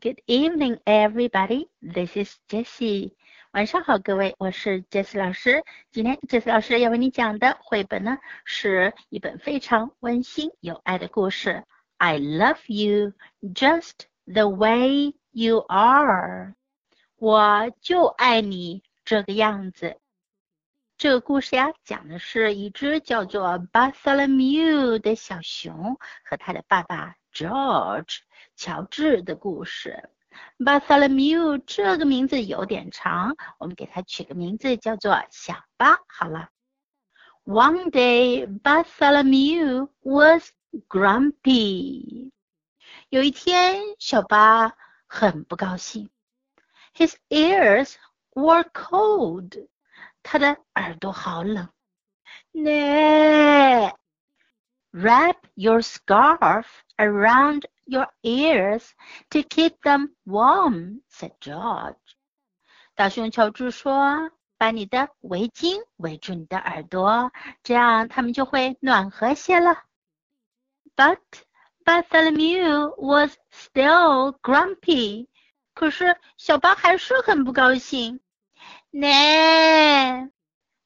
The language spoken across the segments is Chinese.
Good evening, everybody. This is Jessie. 晚上好，各位，我是 Jessie 老师。今天 Jessie 老师要为你讲的绘本呢，是一本非常温馨有爱的故事。I love you just the way you are. 我就爱你这个样子。这个故事呀，讲的是一只叫做 Bartholomew 的小熊和他的爸爸 George 乔治的故事。Bartholomew 这个名字有点长，我们给它取个名字叫做小巴好了。One day Bartholomew was grumpy。有一天，小巴很不高兴。His ears were cold。他的耳朵好冷。Nay, wrap your scarf around your ears to keep them warm," said George. 大熊乔治说：“把你的围巾围住你的耳朵，这样它们就会暖和些了。” But Bartholomew was still grumpy. 可是小巴还是很不高兴。Nay,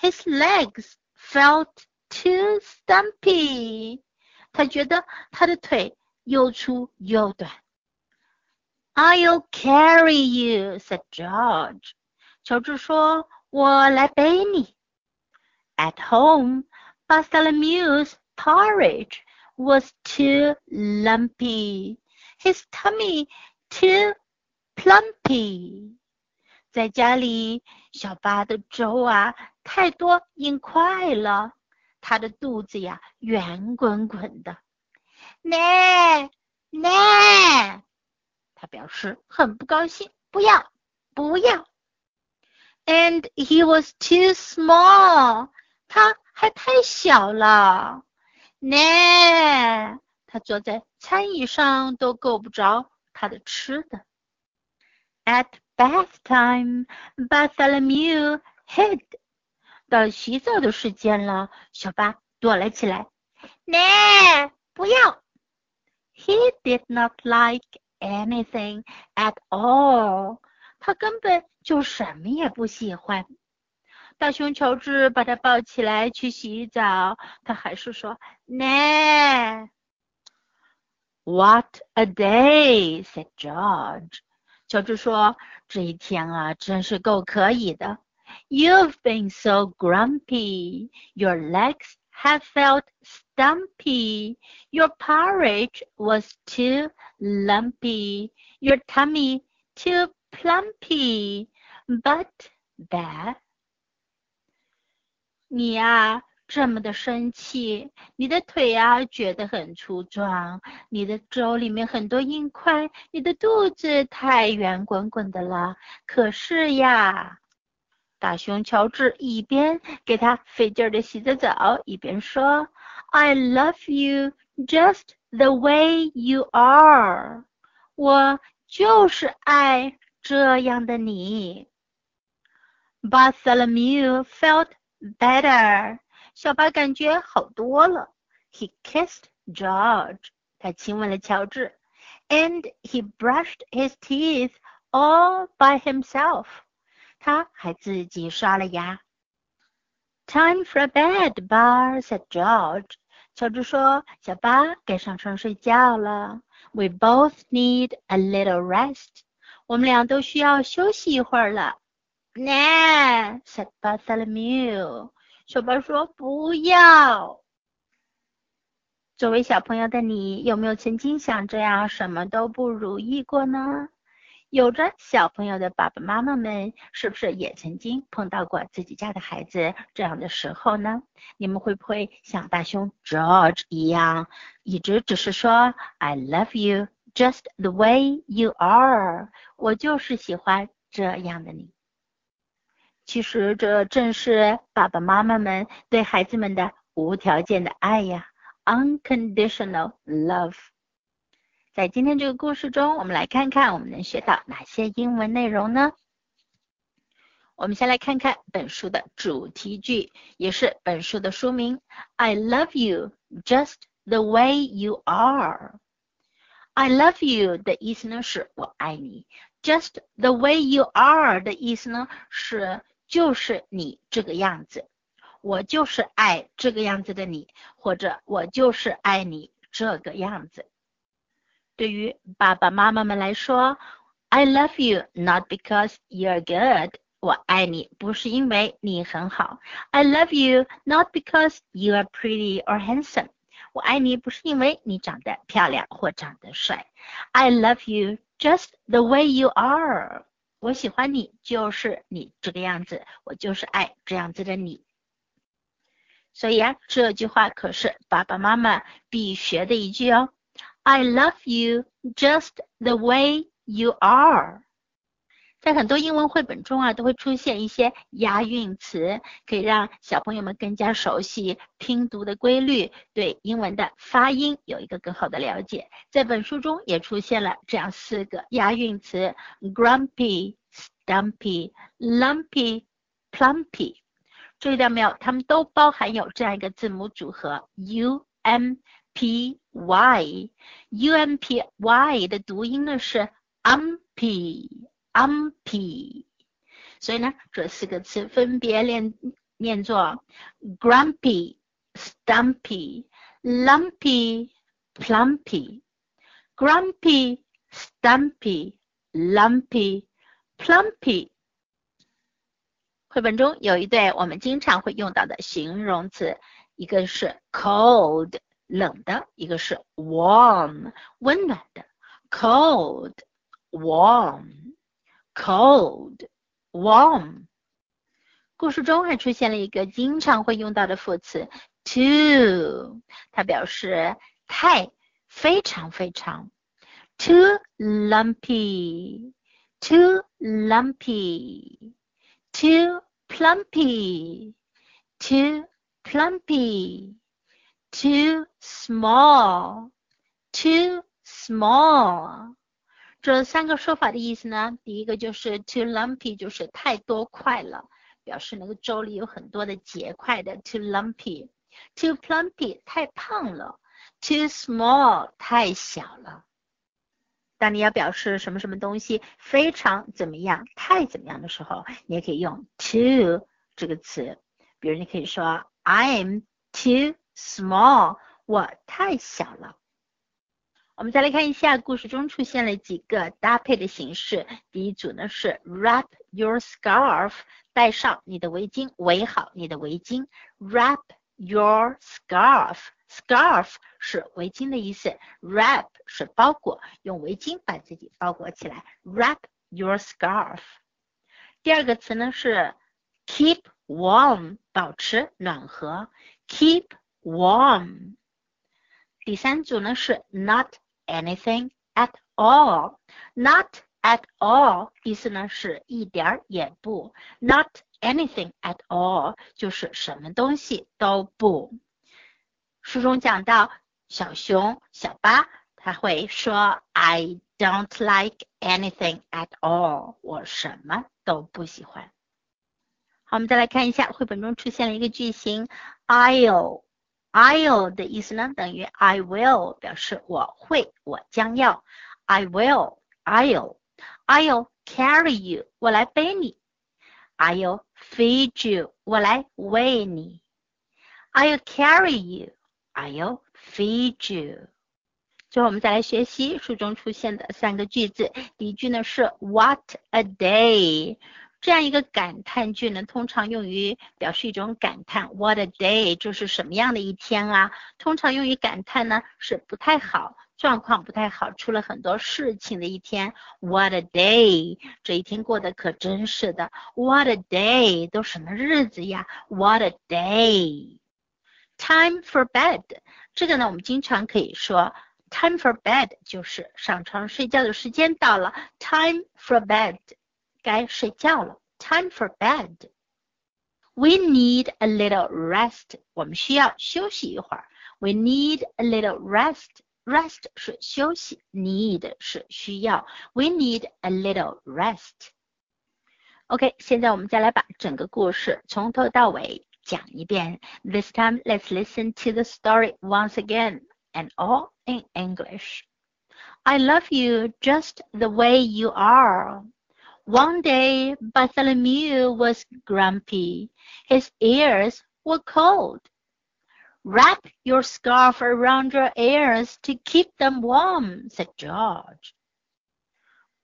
his legs felt too stumpy. 他觉得他的腿又粗又短。I'll carry you," said George. 乔治说：“我来背你。” At home, Bartholomew's porridge was too lumpy, his tummy too plumpy. 在家里，小巴的粥啊太多硬块了， 他的肚子呀圆滚滚的。奶奶，他表示很不高兴，不要，不要。And he was too small，他还太小了。奶，他坐在餐椅上都够不着他的吃的。At bath time，Bartholomew hid 到了洗澡的时间了，小巴躲了起来。Nah，不要。He did not like anything at all。他根本就什么也不喜欢。大熊乔治把他抱起来去洗澡，他还是说：“Nah。” What a day! said George. 乔治说：“这一天啊，真是够可以的。You've been so grumpy. Your legs have felt stumpy. Your porridge was too lumpy. Your tummy too plumpy. But Beth，你呀。”这么的生气，你的腿啊觉得很粗壮，你的粥里面很多硬块，你的肚子太圆滚滚的了。可是呀， 大熊乔治一边给他费劲儿的洗着澡，一边说：“I love you just the way you are。”我就是爱这样的你。Bartholomew felt better. 小巴感觉好多了。He kissed George，他亲吻了乔治，and he brushed his teeth all by himself，他还自己刷了牙。Time for bed, Bar said George。乔治说：“小巴，该上床睡觉了。We both need a little rest。我们俩都需要休息一会儿了。” Nah, said Bartholomew。小巴说：“不要。”作为小朋友的你，有没有曾经想这样什么都不如意过呢？有着小朋友的爸爸妈妈们，是不是也曾经碰到过自己家的孩子这样的时候呢？你们会不会像大熊 George 一样，一直只是说 “I love you just the way you are”？我就是喜欢这样的你。其实这正是爸爸妈妈们对孩子们的无条件的爱呀，unconditional love。在今天这个故事中，我们来看看我们能学到哪些英文内容呢？我们先来看看本书的主题句，也是本书的书名：I love you just the way you are。I love you 的意思呢是我爱你，Just the way you are 的意思呢是就是你这个样子，我就是爱这个样子的你，或者我就是爱你这个样子。对于爸爸妈妈们来说，I love you not because you're good，我爱你不是因为你很好。I love you not because you are pretty or handsome。我爱你不是因为你长得漂亮或长得帅，I love you just the way you are。我喜欢你就是你这个样子，我就是爱这样子的你。所以啊，这句话可是爸爸妈妈必学的一句哦。I love you just the way you are。在很多英文绘本中啊，都会出现一些押韵词，可以让小朋友们更加熟悉拼读的规律，对英文的发音有一个更好的了解。在本书中也出现了这样四个押韵词：grumpy、stumpy、lumpy、plumpy。注意到没有？它们都包含有这样一个字母组合：u m p y。u m p y 的读音呢是 umpy。umpy，所以呢，这四个词分别念念作 grumpy、stumpy、lumpy、plumpy。grumpy、stumpy、lumpy、plumpy。绘本中有一对我们经常会用到的形容词，一个是 cold 冷的，一个是 warm 温暖的。cold、warm。cold, warm。故事中还出现了一个经常会用到的副词 too，它表示太、非常、非常。too lumpy, too lumpy, too plumpy, too plumpy, too small, too small。这三个说法的意思呢？第一个就是 too lumpy，就是太多块了，表示那个粥里有很多的结块的 too lumpy。too plumpy，太胖了。too small，太小了。当你要表示什么什么东西非常怎么样、太怎么样的时候，你也可以用 too 这个词。比如你可以说 I am too small，我太小了。我们再来看一下，故事中出现了几个搭配的形式。第一组呢是 wrap your scarf，戴上你的围巾，围好你的围巾。wrap your scarf，scarf 是围巾的意思，wrap 是包裹，用围巾把自己包裹起来。wrap your scarf。第二个词呢是 keep warm，保持暖和。keep warm。第三组呢是 not anything at all. Not at all 意思呢是一点儿也不，not anything at all 就是什么东西都不。书中讲到小熊小巴，他会说 I don't like anything at all，我什么都不喜欢。好，我们再来看一下绘本中出现了一个句型，I'll。I'll 的意思呢，等于 I will，表示我会，我将要。I will，I'll，I'll carry you，我来背你。I'll feed you，我来喂你。I'll carry you，I'll feed you。最后我们再来学习书中出现的三个句子。第一句呢是 What a day。这样一个感叹句呢，通常用于表示一种感叹。What a day！就是什么样的一天啊？通常用于感叹呢，是不太好，状况不太好，出了很多事情的一天。What a day！这一天过得可真是的。What a day！都什么日子呀？What a day！Time for bed！这个呢，我们经常可以说，Time for bed 就是上床睡觉的时间到了。Time for bed。该睡觉了，time for bed。We need a little rest。我们需要休息一会儿。We need a little rest。Rest 是休息，need 是需要。We need a little rest。OK，现在我们再来把整个故事从头到尾讲一遍。This time, let's listen to the story once again and all in English. I love you just the way you are. One day Bartholomew was grumpy. His ears were cold. Wrap your scarf around your ears to keep them warm, said George.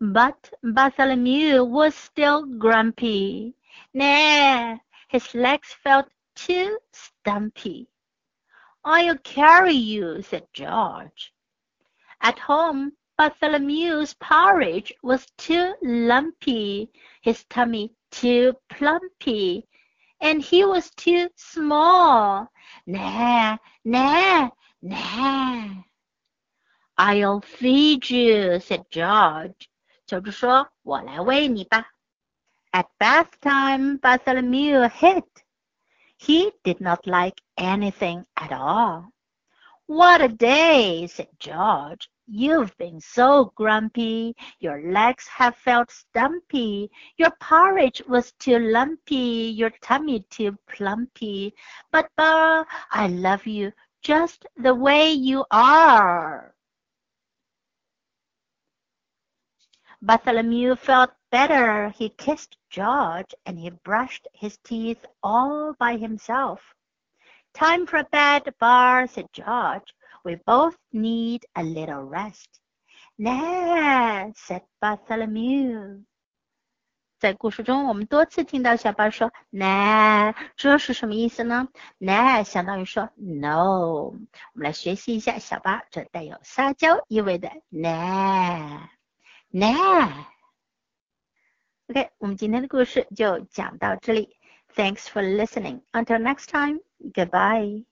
But Bartholomew was still grumpy. Nah, his legs felt too stumpy. I'll carry you, said George. At home, Bartholomew's porridge was too lumpy, his tummy too plumpy, and he was too small. Nah, nah, nah. I'll feed you, said George. 乔治说：“我来喂你吧。” At bath time, Bartholomew hid. He did not like anything at all. What a day, said George. You've been so grumpy, your legs have felt stumpy, your porridge was too lumpy, your tummy too plumpy. But, Bar, I love you just the way you are. Bartholomew felt better. He kissed George and he brushed his teeth all by himself. Time for bed, Bar, said George We both need a little rest. Nah, said Bartholomew. 在故事中，我们多次听到小巴说 “nah”，这是什么意思呢？“nah” 相当于说 “no”。我们来学习一下小巴这带有撒娇意味的 “nah”，“nah”。OK，我们今天的故事就讲到这里。Thanks for listening. Until next time. Goodbye.